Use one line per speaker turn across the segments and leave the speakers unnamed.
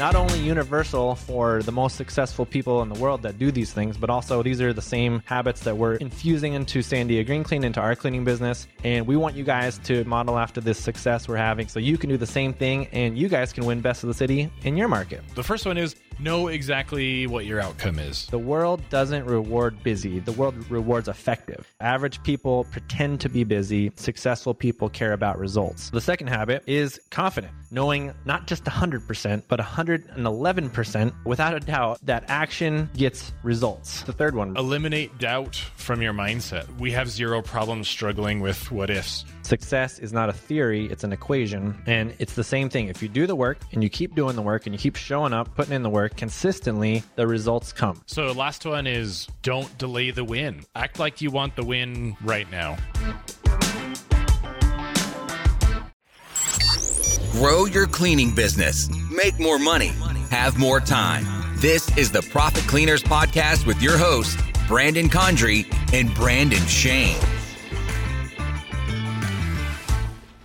not only universal for the most successful people in the world that do these things, but also these are the same habits that we're infusing into Sandia Green Clean, into our cleaning business. And we want you guys to model after this success we're having so you can do the same thing and you guys can win best of the city in your market.
The first one is know exactly what your outcome is.
The world doesn't reward busy, the world rewards effective. Average people pretend to be busy, successful people care about results. The second habit is confident, knowing not just 100%, but 111% without a doubt that action gets results. The third one,
Eliminate doubt from your mindset. We have zero problems struggling with what ifs.
Success is not a theory, it's an equation. And it's the same thing. If you do the work and you keep doing the work and you keep showing up, putting in the work consistently, the results come.
So, last one is don't delay the win. Act like you want the win right now.
Grow your cleaning business, make more money, have more time. This is the Profit Cleaners Podcast with your hosts, Brandon Condry and Brandon Shane.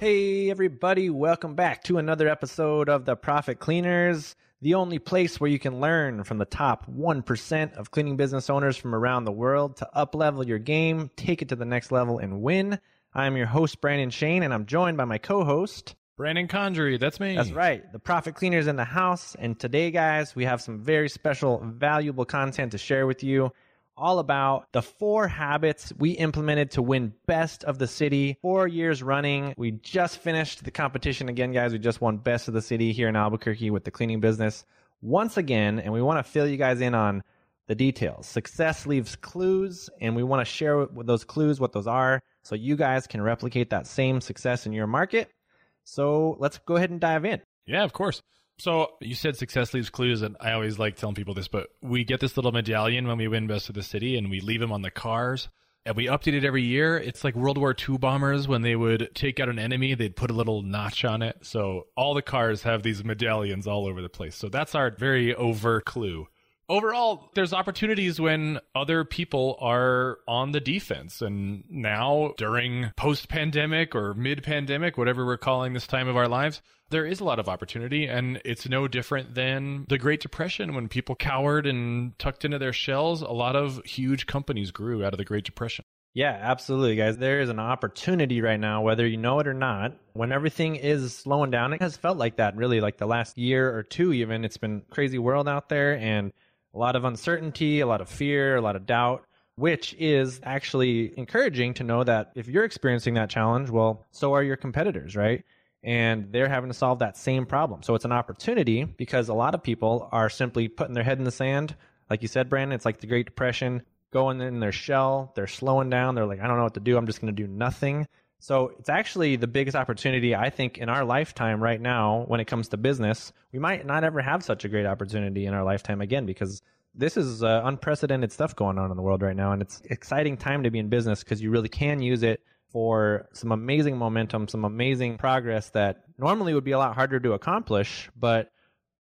Hey, everybody, welcome back to another episode of the Profit Cleaners, the only place where you can learn from the top 1% of cleaning business owners from around the world to uplevel your game, take it to the next level, and win. I'm your host, Brandon Shane, and I'm joined by my co host,
Brandon Condry, that's me.
That's right. The Profit Cleaners in the house. And today, guys, we have some very special, valuable content to share with you. All about the four habits we implemented to win best of the city four years running. We just finished the competition again, guys. We just won best of the city here in Albuquerque with the cleaning business once again. And we want to fill you guys in on the details. Success leaves clues, and we want to share with those clues what those are so you guys can replicate that same success in your market. So let's go ahead and dive in.
Yeah, of course. So you said success leaves clues, and I always like telling people this, but we get this little medallion when we win Best of the City, and we leave them on the cars, and we update it every year. It's like World War II bombers when they would take out an enemy, they'd put a little notch on it. So all the cars have these medallions all over the place. So that's our very overt clue. Overall, there's opportunities when other people are on the defense. And now, during post pandemic or mid pandemic, whatever we're calling this time of our lives, there is a lot of opportunity. And it's no different than the Great Depression when people cowered and tucked into their shells. A lot of huge companies grew out of the Great Depression.
Yeah, absolutely, guys. There is an opportunity right now, whether you know it or not. When everything is slowing down, it has felt like that really, like the last year or two, even. It's been crazy world out there and a lot of uncertainty, a lot of fear, a lot of doubt, which is actually encouraging to know that if you're experiencing that challenge, well, so are your competitors, right? And they're having to solve that same problem. So it's an opportunity because a lot of people are simply putting their head in the sand. Like you said, Brandon, it's like the Great Depression, going in their shell. They're slowing down. They're like, I don't know what to do. I'm just going to do nothing. So it's actually the biggest opportunity I think in our lifetime right now when it comes to business. We might not ever have such a great opportunity in our lifetime again because this is uh, unprecedented stuff going on in the world right now and it's exciting time to be in business because you really can use it for some amazing momentum, some amazing progress that normally would be a lot harder to accomplish, but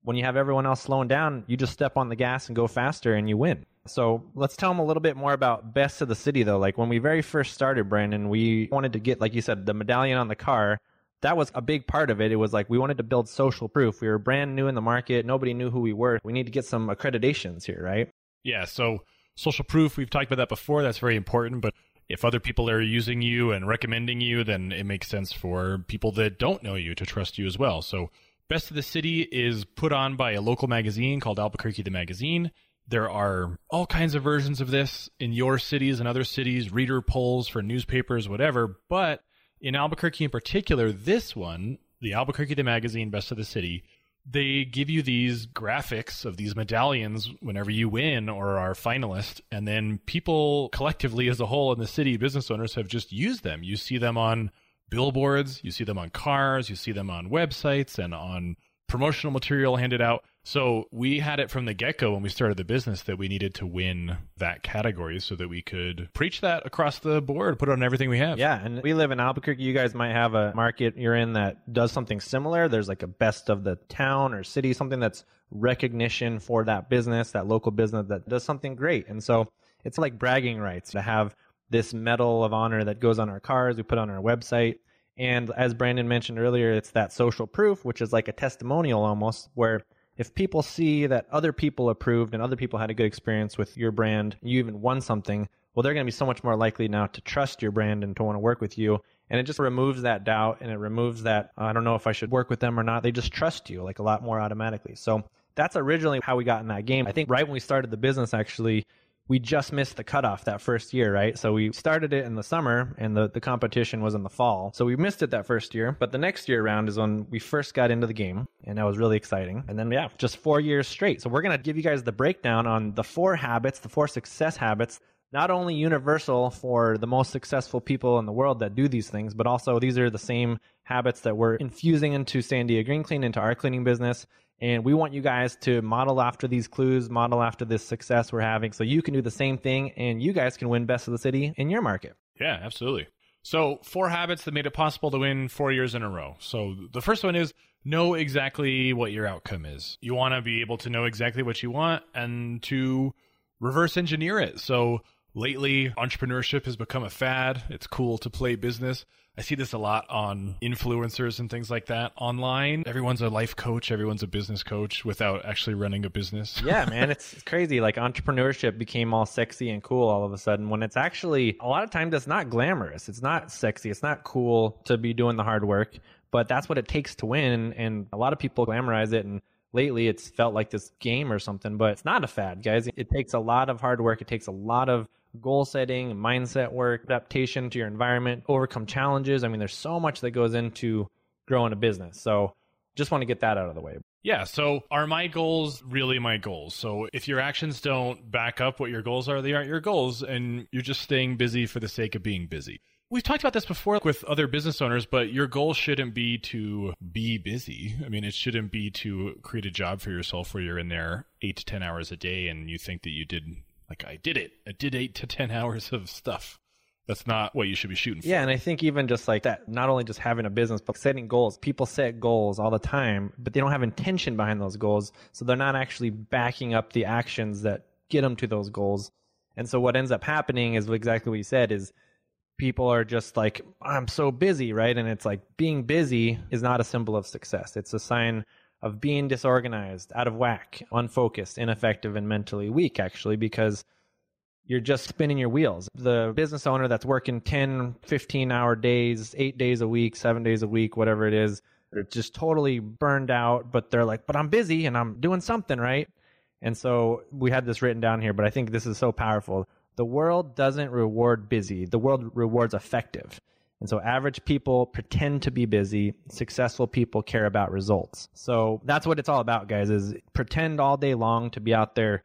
when you have everyone else slowing down, you just step on the gas and go faster and you win. So let's tell them a little bit more about Best of the City, though. Like when we very first started, Brandon, we wanted to get, like you said, the medallion on the car. That was a big part of it. It was like we wanted to build social proof. We were brand new in the market. Nobody knew who we were. We need to get some accreditations here, right?
Yeah. So social proof, we've talked about that before. That's very important. But if other people are using you and recommending you, then it makes sense for people that don't know you to trust you as well. So Best of the City is put on by a local magazine called Albuquerque the Magazine. There are all kinds of versions of this in your cities and other cities, reader polls for newspapers, whatever. But in Albuquerque in particular, this one, the Albuquerque the Magazine Best of the City, they give you these graphics of these medallions whenever you win or are finalist. And then people collectively as a whole in the city, business owners have just used them. You see them on billboards, you see them on cars, you see them on websites and on promotional material handed out. So we had it from the get go when we started the business that we needed to win that category so that we could preach that across the board, put it on everything we have.
Yeah, and we live in Albuquerque. You guys might have a market you're in that does something similar. There's like a best of the town or city, something that's recognition for that business, that local business that does something great. And so it's like bragging rights to have this medal of honor that goes on our cars, we put on our website. And as Brandon mentioned earlier, it's that social proof, which is like a testimonial almost, where if people see that other people approved and other people had a good experience with your brand, you even won something, well, they're going to be so much more likely now to trust your brand and to want to work with you. And it just removes that doubt and it removes that, I don't know if I should work with them or not. They just trust you like a lot more automatically. So that's originally how we got in that game. I think right when we started the business, actually, we just missed the cutoff that first year, right? So we started it in the summer and the, the competition was in the fall. So we missed it that first year. But the next year round is when we first got into the game and that was really exciting. And then, yeah, just four years straight. So we're going to give you guys the breakdown on the four habits, the four success habits not only universal for the most successful people in the world that do these things, but also these are the same habits that we're infusing into Sandia Green Clean, into our cleaning business. And we want you guys to model after these clues, model after this success we're having, so you can do the same thing and you guys can win best of the city in your market.
Yeah, absolutely. So, four habits that made it possible to win four years in a row. So, the first one is know exactly what your outcome is. You want to be able to know exactly what you want and to reverse engineer it. So, Lately, entrepreneurship has become a fad. It's cool to play business. I see this a lot on influencers and things like that online. Everyone's a life coach, everyone's a business coach without actually running a business.
yeah, man, it's, crazy. Like entrepreneurship became all sexy and cool all of a sudden when it's actually a lot of times it's not glamorous. It's not sexy. It's not cool to be doing the hard work, but that's what it takes to win. And a lot of people glamorize it and lately it's felt like this game or something, but it's not a fad, guys. It takes a lot of hard work. It takes a lot of goal setting, mindset work, adaptation to your environment, overcome challenges. I mean, there's so much that goes into growing a business. So just want to get that out of the way.
Yeah. So are my goals really my goals? So if your actions don't back up what your goals are, they aren't your goals and you're just staying busy for the sake of being busy. We've talked about this before with other business owners, but your goal shouldn't be to be busy. I mean, it shouldn't be to create a job for yourself where you're in there eight to 10 hours a day and you think that you did like I did it. I did eight to ten hours of stuff. That's not what you should be shooting for.
Yeah, and I think even just like that, not only just having a business, but setting goals. People set goals all the time, but they don't have intention behind those goals. So they're not actually backing up the actions that get them to those goals. And so what ends up happening is exactly what you said is people are just like, I'm so busy, right? And it's like being busy is not a symbol of success. It's a sign of being disorganized, out of whack, unfocused, ineffective, and mentally weak, actually, because you're just spinning your wheels. The business owner that's working 10, 15 hour days, eight days a week, seven days a week, whatever it is, they're just totally burned out, but they're like, but I'm busy and I'm doing something, right? And so we had this written down here, but I think this is so powerful. The world doesn't reward busy, the world rewards effective. And so average people pretend to be busy. Successful people care about results. So that's what it's all about, guys, is pretend all day long to be out there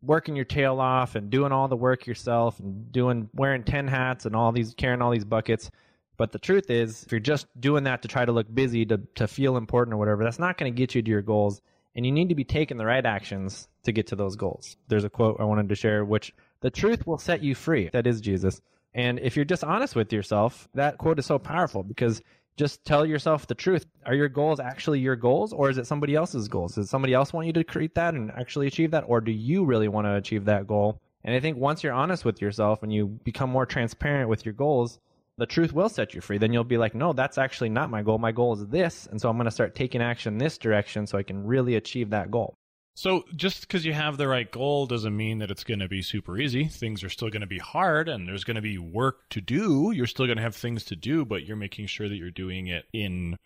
working your tail off and doing all the work yourself and doing wearing 10 hats and all these carrying all these buckets. But the truth is, if you're just doing that to try to look busy, to, to feel important or whatever, that's not going to get you to your goals. And you need to be taking the right actions to get to those goals. There's a quote I wanted to share, which the truth will set you free. That is Jesus. And if you're dishonest with yourself, that quote is so powerful because just tell yourself the truth. Are your goals actually your goals or is it somebody else's goals? Does somebody else want you to create that and actually achieve that? Or do you really want to achieve that goal? And I think once you're honest with yourself and you become more transparent with your goals, the truth will set you free. Then you'll be like, no, that's actually not my goal. My goal is this. And so I'm going to start taking action this direction so I can really achieve that goal.
So just because you have the right goal doesn't mean that it's going to be super easy. Things are still going to be hard and there's going to be work to do. You're still going to have things to do, but you're making sure that you're doing it in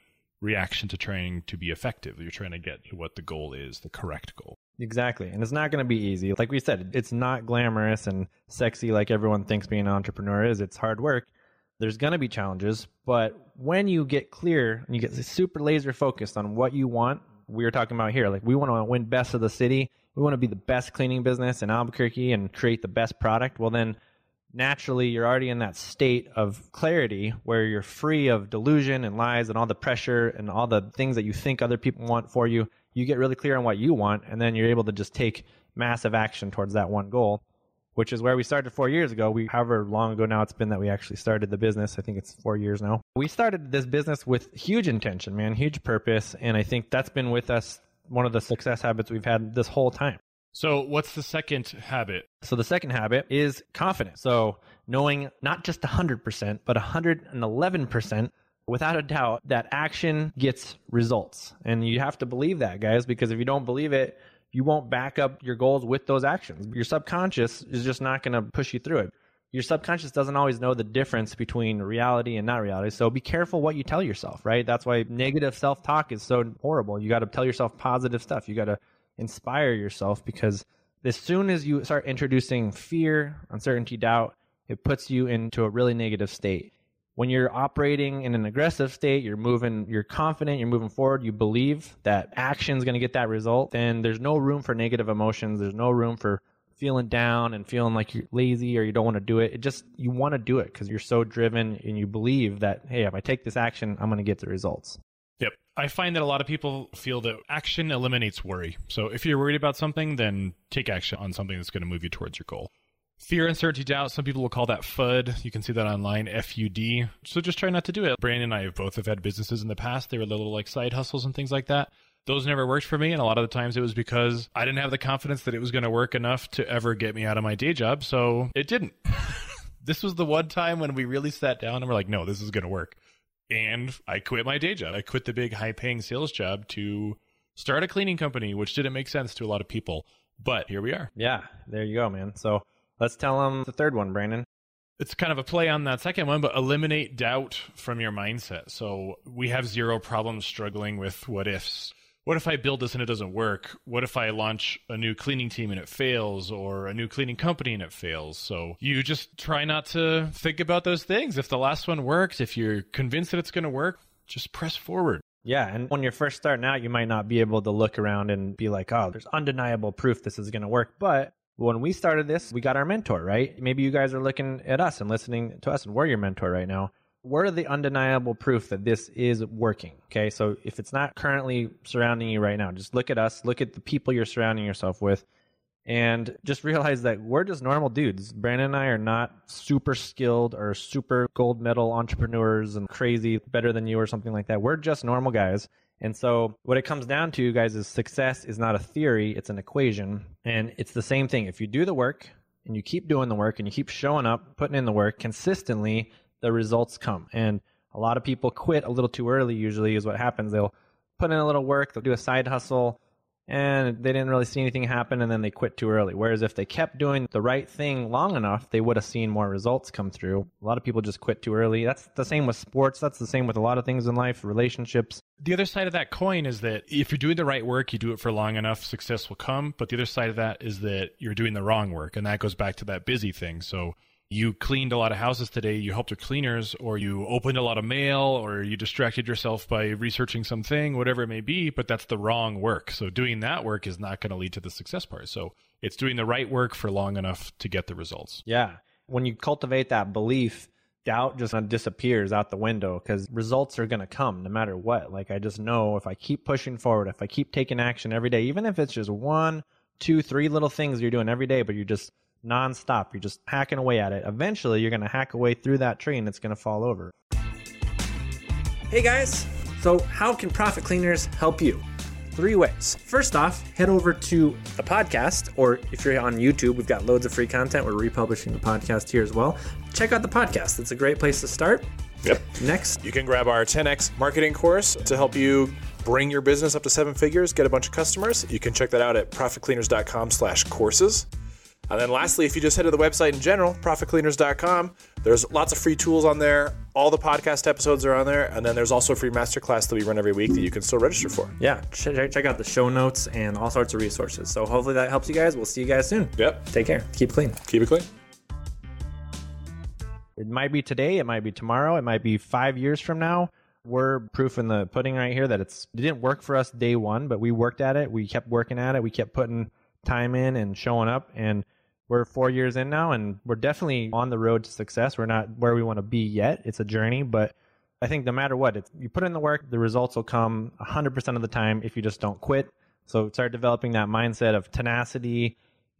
reaction to trying to be effective. You're trying to get to what the goal is, the correct goal.
Exactly. And it's not going to be easy. Like we said, it's not glamorous and sexy like everyone thinks being an entrepreneur is. It's hard work. There's going to be challenges, but when you get clear and you get super laser focused on what you want we were talking about here. Like we want to win best of the city. We want to be the best cleaning business in Albuquerque and create the best product. Well, then naturally you're already in that state of clarity where you're free of delusion and lies and all the pressure and all the things that you think other people want for you. You get really clear on what you want and then you're able to just take massive action towards that one goal which is where we started four years ago. We, however long ago now it's been that we actually started the business. I think it's four years now. We started this business with huge intention, man, huge purpose. And I think that's been with us one of the success habits we've had this whole time.
So, what's the second habit?
So, the second habit is confidence. So, knowing not just 100%, but 111% without a doubt, that action gets results. And you have to believe that, guys, because if you don't believe it, you won't back up your goals with those actions. Your subconscious is just not going to push you through it. Your subconscious doesn't always know the difference between reality and not reality. So be careful what you tell yourself, right? That's why negative self talk is so horrible. You got to tell yourself positive stuff. You got to inspire yourself because as soon as you start introducing fear, uncertainty, doubt, it puts you into a really negative state. When you're operating in an aggressive state, you're moving, you're confident, you're moving forward, you believe that action is going to get that result, then there's no room for negative emotions. There's no room for feeling down and feeling like you're lazy or you don't want to do it. It just, you want to do it because you're so driven and you believe that, hey, if I take this action, I'm going to get the results.
Yep. I find that a lot of people feel that action eliminates worry. So if you're worried about something, then take action on something that's going to move you towards your goal. Fear, uncertainty, doubt. Some people will call that FUD. You can see that online, F-U-D. So just try not to do it. Brandon and I have both have had businesses in the past. They were little like side hustles and things like that. Those never worked for me. And a lot of the times it was because I didn't have the confidence that it was going to work enough to ever get me out of my day job. So it didn't. this was the one time when we really sat down and we're like, no, this is going to work. And I quit my day job. I quit the big high paying sales job to start a cleaning company, which didn't make sense to a lot of people. But here we are.
Yeah, there you go, man. So let's tell them the third one, Brandon.
It's kind of a play on that second one, but eliminate doubt from your mindset. So we have zero problems struggling with what ifs. What if I build this and it doesn't work? What if I launch a new cleaning team and it fails, or a new cleaning company and it fails? So you just try not to think about those things. If the last one works, if you're convinced that it's going to work, just press forward.
Yeah, and when you're first starting out, you might not be able to look around and be like, "Oh, there's undeniable proof this is going to work." But when we started this, we got our mentor, right? Maybe you guys are looking at us and listening to us, and we're your mentor right now. Are the undeniable proof that this is working? Okay, so if it's not currently surrounding you right now, just look at us, look at the people you're surrounding yourself with, and just realize that we're just normal dudes. Brandon and I are not super skilled or super gold medal entrepreneurs and crazy better than you or something like that. We're just normal guys. And so what it comes down to, guys, is success is not a theory, it's an equation. And it's the same thing. If you do the work and you keep doing the work and you keep showing up, putting in the work consistently, the results come. And a lot of people quit a little too early, usually, is what happens. They'll put in a little work, they'll do a side hustle, and they didn't really see anything happen and then they quit too early. Whereas if they kept doing the right thing long enough, they would have seen more results come through. A lot of people just quit too early. That's the same with sports. That's the same with a lot of things in life, relationships.
The other side of that coin is that if you're doing the right work, you do it for long enough, success will come. But the other side of that is that you're doing the wrong work. And that goes back to that busy thing. So you cleaned a lot of houses today, you helped your cleaners, or you opened a lot of mail, or you distracted yourself by researching something, whatever it may be, but that's the wrong work. So doing that work is not going to lead to the success part. So it's doing the right work for long enough to get the results.
Yeah. When you cultivate that belief, doubt just disappears out the window because results are going to come no matter what. Like I just know if I keep pushing forward, if I keep taking action every day, even if it's just one, two, three little things you're doing every day, but you're just nonstop. You're just hacking away at it. Eventually, you're going to hack away through that tree and it's going to fall over.
Hey guys, so how can Profit Cleaners help you? Three ways. First off, head over to the podcast, or if you're on YouTube, we've got loads of free content. We're republishing the podcast here as well. Check out the podcast, it's a great place to start.
Yep.
Next,
You can grab our 10x marketing course to help you bring your business up to seven figures, get a bunch of customers. You can check that out at profitcleaners.com slash courses. And then lastly, if you just head to the website in general, profitcleaners.com, there's lots of free tools on there. All the podcast episodes are on there. And then there's also a free masterclass that we run every week that you can still register for.
yeah, check, check out the show notes and all sorts of resources. So hopefully that helps you guys. We'll see you guys soon.
Yep.
Take care. Keep clean.
Keep it clean.
It might be today, it might be tomorrow, it might be five years from now. We're proof in the pudding right here that it's it didn't work for us day one, but we worked at it. We kept working at it. We kept putting time in and showing up, and we're four years in now, and we're definitely on the road to success. We're not where we want to be yet. It's a journey, but I think no matter what, it's, you put in the work, the results will come 100% of the time if you just don't quit. So start developing that mindset of tenacity,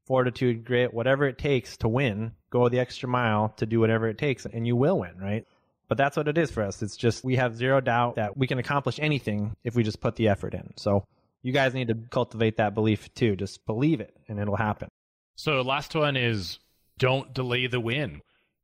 fortitude, grit, whatever it takes to win. Go the extra mile to do whatever it takes, and you will win, right? But that's what it is for us. It's just we have zero doubt that we can accomplish anything if we just put the effort in. So you guys need to cultivate that belief too. Just believe it, and it'll happen.
So last one is don't delay the win.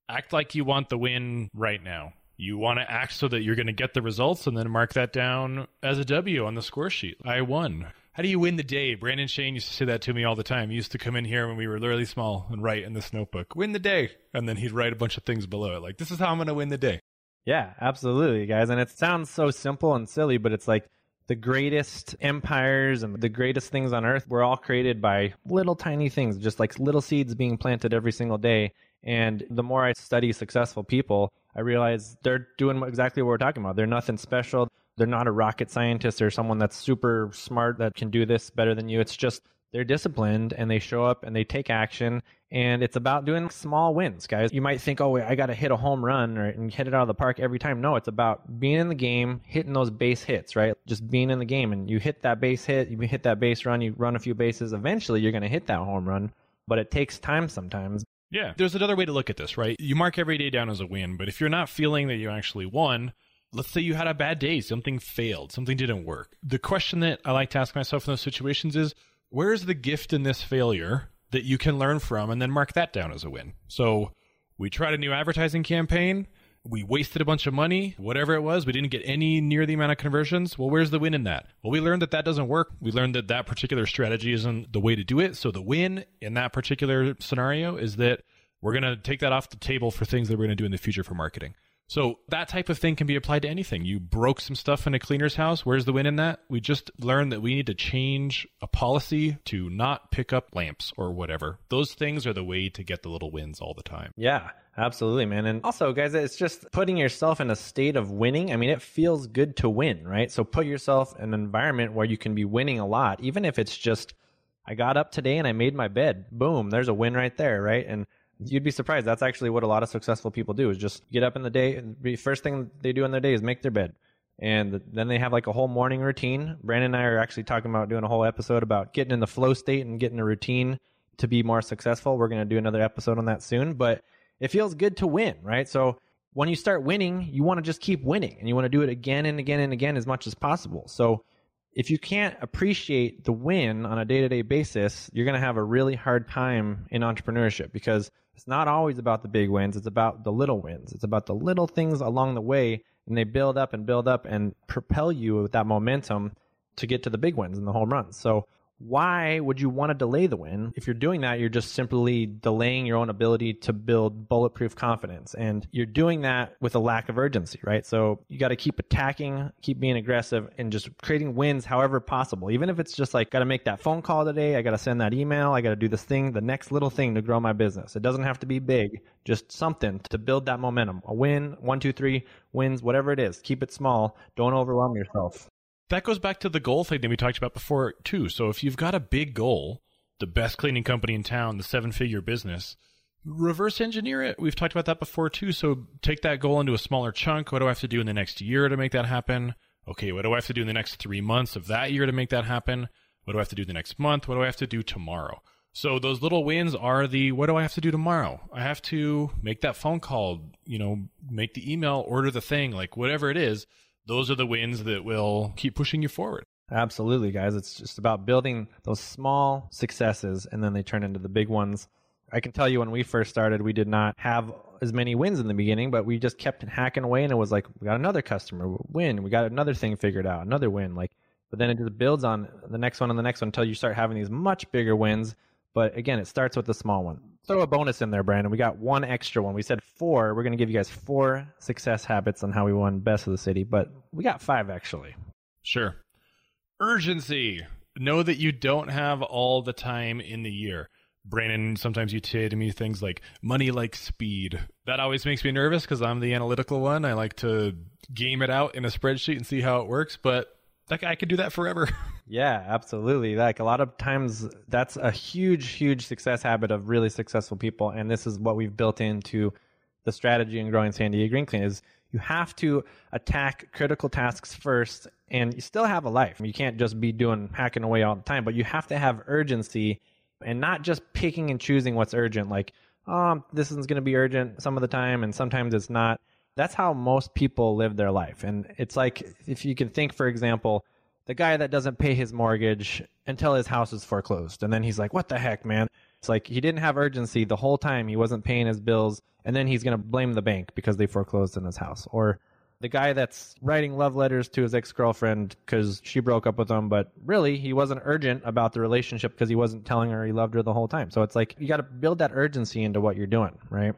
Act like you want the win right now. You want to act so that you're going to get the results and then mark that down as a W on the score sheet. I won. How do you win the day? Brandon Shane used to say that to me all the time. He used to come in here when we were literally small and write in this notebook, win the day. And then he'd write a bunch of things below it, like, this is how I'm going to win the day.
Yeah, absolutely, guys. And it sounds so simple and silly, but it's like the greatest empires and the greatest things on earth were all created by little tiny things, just like little seeds being planted every single day. And the more I study successful people, I realize they're doing exactly what we're talking about. They're nothing special. They're not a rocket scientist or someone that's super smart that can do this better than you. It's just they're disciplined and they show up and they take action and it's about doing small wins guys. You might think oh wait, i got to hit a home run or and hit it out of the park every time. No it's about being in the game hitting those base hits right? Just being in the game and you hit that base hit you hit that base run you run a few bases eventually you're going to hit that home run but it takes time sometimes.
Yeah. There's another way to look at this right? You mark every day down as a win but if you're not feeling that you actually won let's say you had a bad day something failed something didn't work. The question that i like to ask myself in those situations is where's the gift in this failure that you can learn from and then mark that down as a win? So we tried a new advertising campaign. We wasted a bunch of money, whatever it was. We didn't get any near the amount of conversions. Well, where's the win in that? Well, we learned that that doesn't work. We learned that that particular strategy isn't the way to do it. So the win in that particular scenario is that we're going to take that off the table for things that we're going to do in the future for marketing. So that type of thing can be applied to anything. You broke some stuff in a cleaner's house. Where's the win in that? We just learned that we need to change a policy to not pick up lamps or whatever. Those things are the way to get the little wins all the time.
Yeah, absolutely, man. And also, guys, it's just putting yourself in a state of winning. I mean, it feels good to win, right? So put yourself in an environment where you can be winning a lot, even if it's just, I got up today and I made my bed. Boom, there's a win right there, right? And you'd be surprised. That's actually what a lot of successful people do is just get up in the day. And the first thing they do in their day is make their bed. And then they have like a whole morning routine. Brandon and I are actually talking about doing a whole episode about getting in the flow state and getting a routine to be more successful. We're going to do another episode on that soon, but it feels good to win, right? So when you start winning, you want to just keep winning and you want to do it again and again and again as much as possible. So if you can't appreciate the win on a day to day basis, you're going to have a really hard time in entrepreneurship because it's not always about the big wins. It's about the little wins. It's about the little things along the way, and they build up and build up and propel you with that momentum to get to the big wins and the home runs. So why would you want to delay the win? If you're doing that, you're just simply delaying your own ability to build bulletproof confidence. And you're doing that with a lack of urgency, right? So you got to keep attacking, keep being aggressive, and just creating wins however possible. Even if it's just like, got to make that phone call today, I got to send that email, I got to do this thing, the next little thing to grow my business. It doesn't have to be big, just something to build that momentum. A win, one, two, three wins, whatever it is. Keep it small. Don't overwhelm yourself
that goes back to the goal thing that we talked about before too. So if you've got a big goal, the best cleaning company in town, the seven figure business, reverse engineer it. We've talked about that before too. So take that goal into a smaller chunk. What do I have to do in the next year to make that happen? Okay, what do I have to do in the next three months of that year to make that happen? What do I have to do the next month? What do I have to do tomorrow? So those little wins are the what do I have to do tomorrow? I have to make that phone call, you know, make the email, order the thing, like whatever it is those are the wins that will keep pushing you forward.
Absolutely, guys. It's just about building those small successes and then they turn into the big ones. I can tell you when we first started, we did not have as many wins in the beginning, but we just kept hacking away and it was like, we got another customer win. We got another thing figured out, another win. Like, but then it just builds on the next one and the next one until you start having these much bigger wins. But again, it starts with the small one throw a bonus in there, Brandon. We got one extra one. We said four. We're going to give you guys four success habits on how we won Best of the City, but we got five actually.
Sure. Urgency. Know that you don't have all the time in the year. Brandon, sometimes you say to me things like money like speed. That always makes me nervous because I'm the analytical one. I like to game it out in a spreadsheet and see how it works, but that guy could do that forever.
yeah, absolutely. Like a lot of times, that's a huge, huge success habit of really successful people, and this is what we've built into the strategy in growing Sandia Green Clean is you have to attack critical tasks first, and you still have a life. You can't just be doing hacking away all the time, but you have to have urgency and not just picking and choosing what's urgent. Like, oh, this is going to be urgent some of the time, and sometimes it's not that's how most people live their life. And it's like, if you can think, for example, the guy that doesn't pay his mortgage until his house is foreclosed. And then he's like, what the heck, man? It's like he didn't have urgency the whole time. He wasn't paying his bills, and then he's going to blame the bank because they foreclosed in his house. Or the guy that's writing love letters to his ex girlfriend because she broke up with him, but really he wasn't urgent about the relationship because he wasn't telling her he loved her the whole time. So it's like you got to build that urgency into what you're doing, right?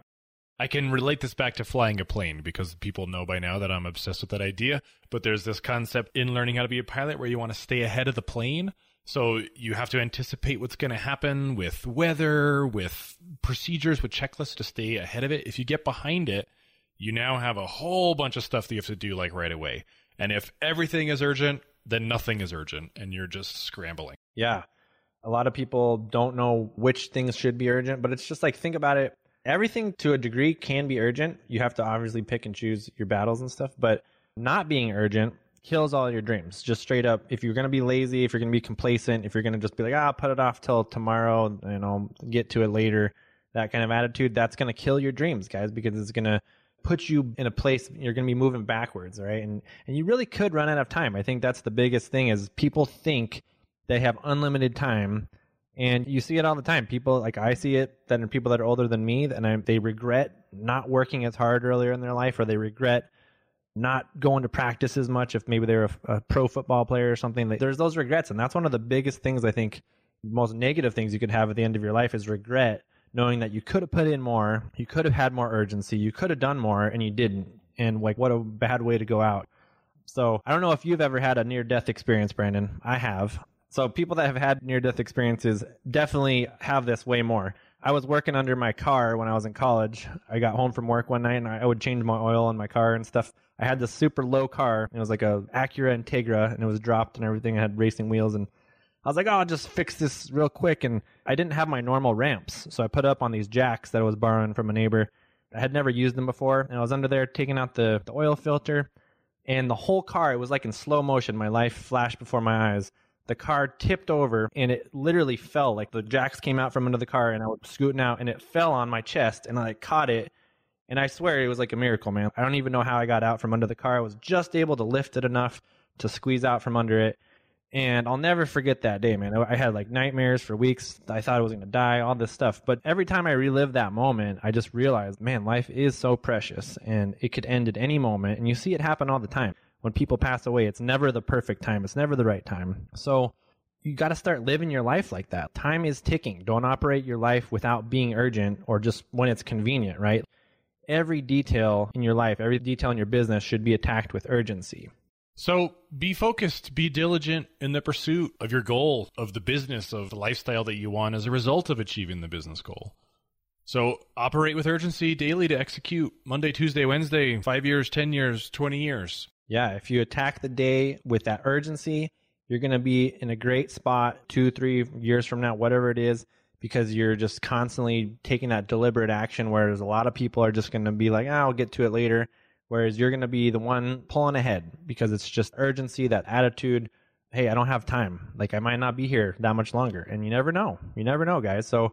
I can relate this back to flying a plane because people know by now that I'm obsessed with that idea. But there's this concept in learning how to be a pilot where you want to stay ahead of the plane. So you have to anticipate what's going to happen with weather, with procedures, with checklists to stay ahead of it. If you get behind it, you now have a whole bunch of stuff that you have to do like right away. And if everything is urgent, then nothing is urgent and you're just scrambling.
Yeah. A lot of people don't know which things should be urgent, but it's just like think about it everything to a degree can be urgent. You have to obviously pick and choose your battles and stuff, but not being urgent kills all your dreams. Just straight up, if you're going to be lazy, if you're going to be complacent, if you're going to just be like, ah, I'll put it off till tomorrow, and I'll get to it later, that kind of attitude, that's going to kill your dreams, guys, because it's going to put you in a place you're going to be moving backwards, right? And and you really could run out of time. I think that's the biggest thing is people think they have unlimited time and you see it all the time. People like I see it that are people that are older than me, and I, they regret not working as hard earlier in their life, or they regret not going to practice as much if maybe they're a, a pro football player or something. There's those regrets, and that's one of the biggest things I think, most negative things you could have at the end of your life is regret, knowing that you could have put in more, you could have had more urgency, you could have done more, and you didn't. And like, what a bad way to go out. So I don't know if you've ever had a near death experience, Brandon. I have. So people that have had near death experiences definitely have this way more. I was working under my car when I was in college. I got home from work one night and I would change my oil in my car and stuff. I had this super low car. It was like a Acura Integra and it was dropped and everything. It had racing wheels and I was like, oh, I'll just fix this real quick. And I didn't have my normal ramps. So I put up on these jacks that I was borrowing from a neighbor. I had never used them before. And I was under there taking out the, the oil filter. And the whole car, it was like in slow motion. My life flashed before my eyes the car tipped over and it literally fell. Like the jacks came out from under the car and I was scooting out and it fell on my chest and I caught it. And I swear it was like a miracle, man. I don't even know how I got out from under the car. I was just able to lift it enough to squeeze out from under it. And I'll never forget that day, man. I had like nightmares for weeks. I thought I was going to die, all this stuff. But every time I relive that moment, I just realized, man, life is so precious and it could end at any moment. And you see it happen all the time when people pass away, it's never the perfect time. It's never the right time. So you got to start living your life like that. Time is ticking. Don't operate your life without being urgent or just when it's convenient, right? Every detail in your life, every detail in your business should be attacked with urgency.
So be focused, be diligent in the pursuit of your goal, of the business, of the lifestyle that you want as a result of achieving the business goal. So operate with urgency daily to execute Monday, Tuesday, Wednesday, five years, 10 years, 20 years.
Yeah, if you attack the day with that urgency, you're going to be in a great spot two, three years from now, whatever it is, because you're just constantly taking that deliberate action. Whereas a lot of people are just going to be like, oh, I'll get to it later. Whereas you're going to be the one pulling ahead because it's just urgency, that attitude. Hey, I don't have time. Like I might not be here that much longer. And you never know. You never know, guys. So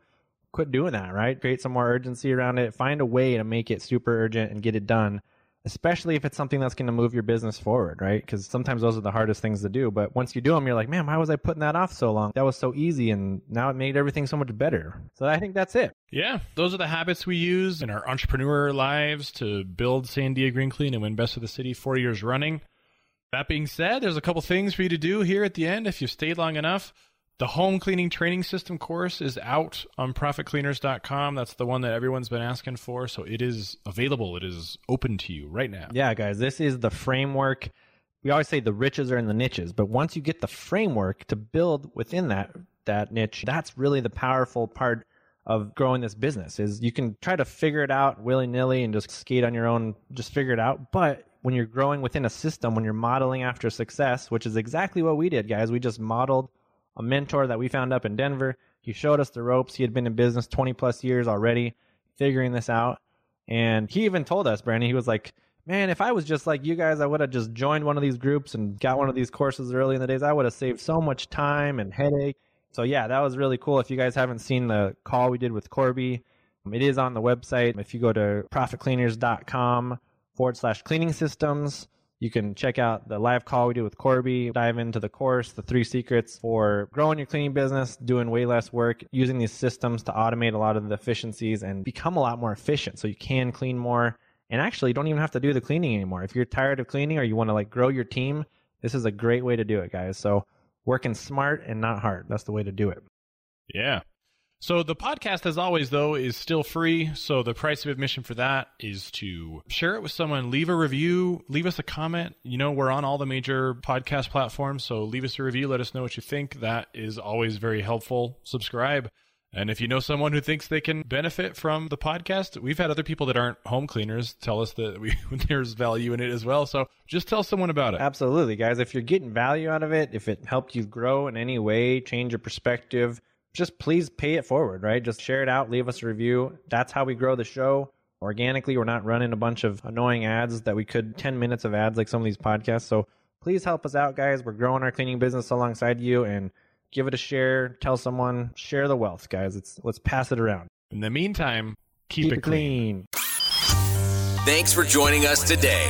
quit doing that, right? Create some more urgency around it. Find a way to make it super urgent and get it done especially if it's something that's going to move your business forward, right? Because sometimes those are the hardest things to do. But once you do them, you're like, man, why was I putting that off so long? That was so easy, and now it made everything so much better. So I think that's it.
Yeah, those are the habits we use in our entrepreneur lives to build Sandia Green Clean and win Best of the City four years running. That being said, there's a couple things for you to do here at the end if you've stayed long enough. The home cleaning training system course is out on profitcleaners.com. That's the one that everyone's been asking for. So it is available. It is open to you right now.
Yeah, guys, this is the framework. We always say the riches are in the niches, but once you get the framework to build within that that niche, that's really the powerful part of growing this business is you can try to figure it out willy-nilly and just skate on your own, just figure it out. But when you're growing within a system, when you're modeling after success, which is exactly what we did, guys, we just modeled a mentor that we found up in Denver. He showed us the ropes. He had been in business 20 plus years already, figuring this out. And he even told us, Brandon, he was like, man, if I was just like you guys, I would have just joined one of these groups and got one of these courses early in the days. I would have saved so much time and headache. So yeah, that was really cool. If you guys haven't seen the call we did with Corby, it is on the website. If you go to profitcleaners.com forward slash cleaning systems, You can check out the live call we do with Corby, dive into the course, the three secrets for growing your cleaning business, doing way less work, using these systems to automate a lot of the efficiencies and become a lot more efficient so you can clean more and actually you don't even have to do the cleaning anymore. If you're tired of cleaning or you want to like grow your team, this is a great way to do it, guys. So working smart and not hard. That's the way to do it.
Yeah. So the podcast, as always, though, is still free. So the price of admission for that is to share it with someone, leave a review, leave us a comment. You know, we're on all the major podcast platforms, so leave us a review. Let us know what you think. That is always very helpful. Subscribe. And if you know someone who thinks they can benefit from the podcast, we've had other people that aren't home cleaners tell us that we, there's value in it as well. So just tell someone about it.
Absolutely, guys. If you're getting value out of it, if it helped you grow in any way, change your perspective, just please pay it forward, right? Just share it out, leave us a review. That's how we grow the show organically. We're not running a bunch of annoying ads that we could 10 minutes of ads like some of these podcasts. So please help us out, guys. We're growing our cleaning business alongside you and give it a share. Tell someone, share the wealth, guys. It's let's pass it around.
In the meantime, keep, keep it, clean.
clean.
Thanks for joining us today.